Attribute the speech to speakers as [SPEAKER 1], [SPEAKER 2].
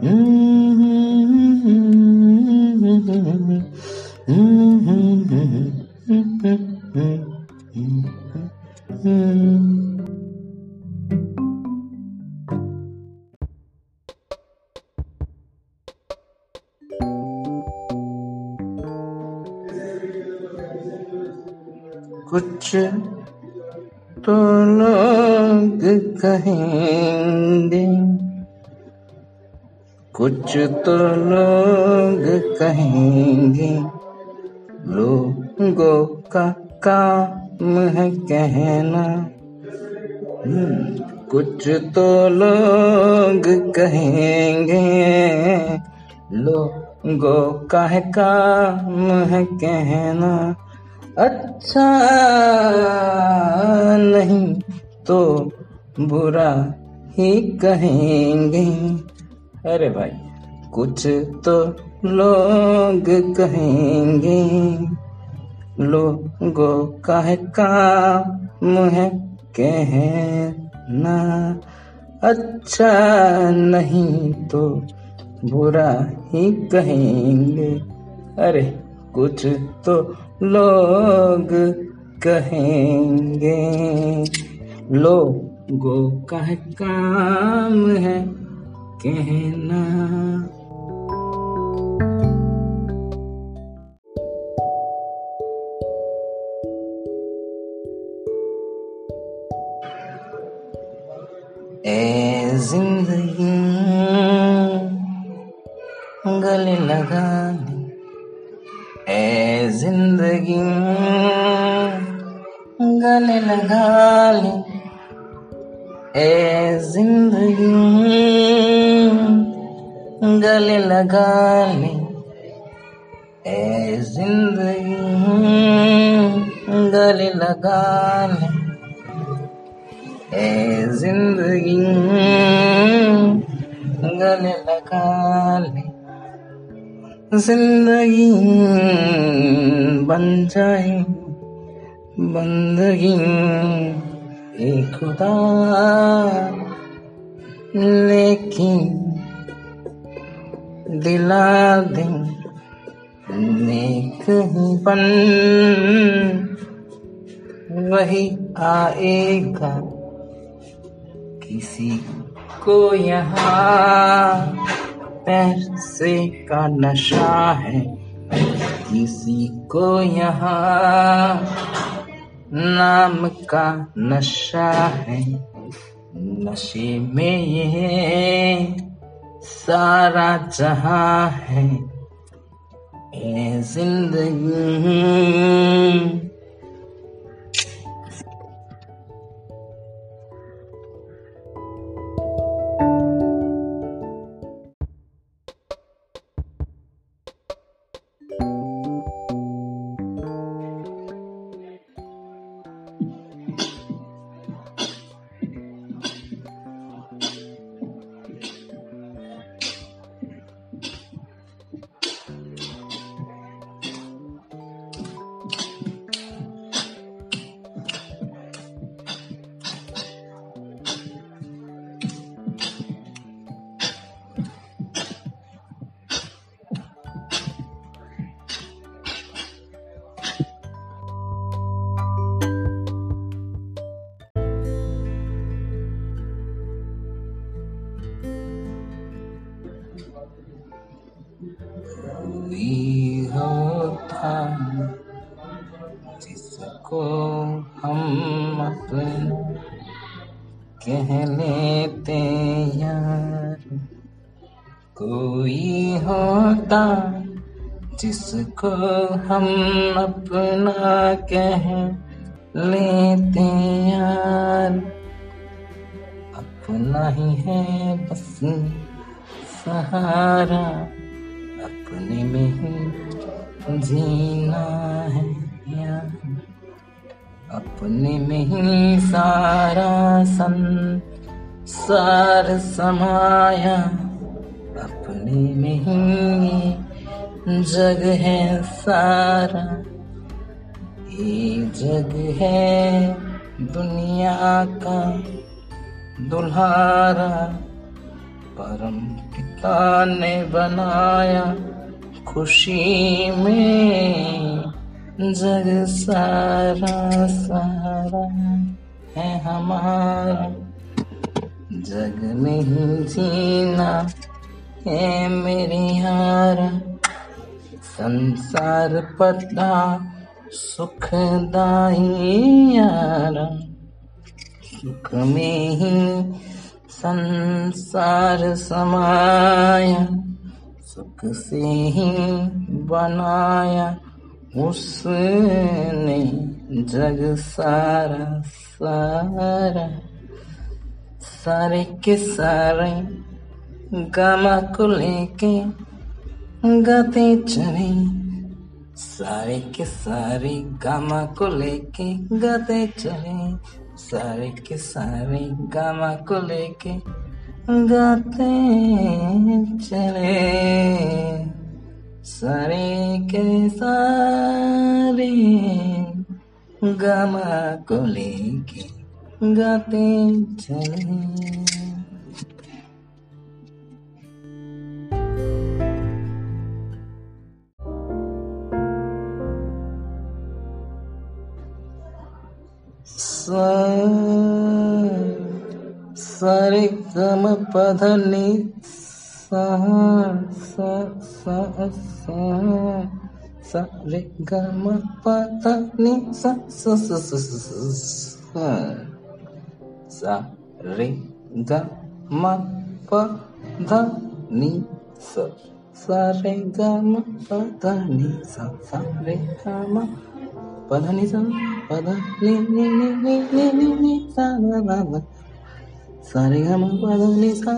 [SPEAKER 1] Mm-hmm. कुछ तो लोग कहेंगे। कुछ तो लोग कहेंगे लोगों का काम है कहना। हम्म, कुछ तो लोग कहेंगे लोगों का है काम है कहना। अच्छा नहीं तो बुरा ही कहेंगे। अरे भाई, कुछ तो लोग कहेंगे। लोगों का है काम है कहना। अच्छा नहीं तो बुरा ही कहेंगे। अरे कुछ तो लोग कहेंगे। लोगों का काम है कहना। ए ज़िंदगी गले लगा ज़िंदगी गले लगा ले। ए ज़िंदगी गले लगा ले। ए ज़िंदगी गले लगा ले। ए ज़िंदगी गले लगा ले। ज़िंदगी बन जाए बंदगी ए खुदा लेकिन दिला दे नेक बन वही आएगा किसी को यहाँ पैसे का नशा है। किसी को यहाँ नाम का नशा है। नशे में ये सारा जहाँ है। ए ज़िंदगी जिसको हम अपना कह लेते यार। कोई होता जिसको हम अपना कह लेते यार। अपना ही है बस सहारा। अपने में ही जीना है यार अपने में ही सारा संसार समाया। अपने में ही जग है सारा, ये जग है दुनिया का दुल्हारा। परम ने बनाया खुशी में जग सारा सारा है हमारा। जग नहीं जीना है मेरी यारा संसार पता सुखदाई यारा। सुख में ही संसार समाया, सुख से ही बनाया। उसने जग सारा सारा, सारे के सारे गामा को लेके गाते चले। सारे के सारे गामा को लेके गाते चले। सारे के सारे गामा को लेके गाते चले। सारे के सारे गामा को लेके गाते चले। सरे गम पध नि सरे गम पध नि सा रे ग म प ध नि स सा रे ग म प ध नि सा सा रे ग म pada ni ni ni ni ni ni ni సరిగమ పదని సా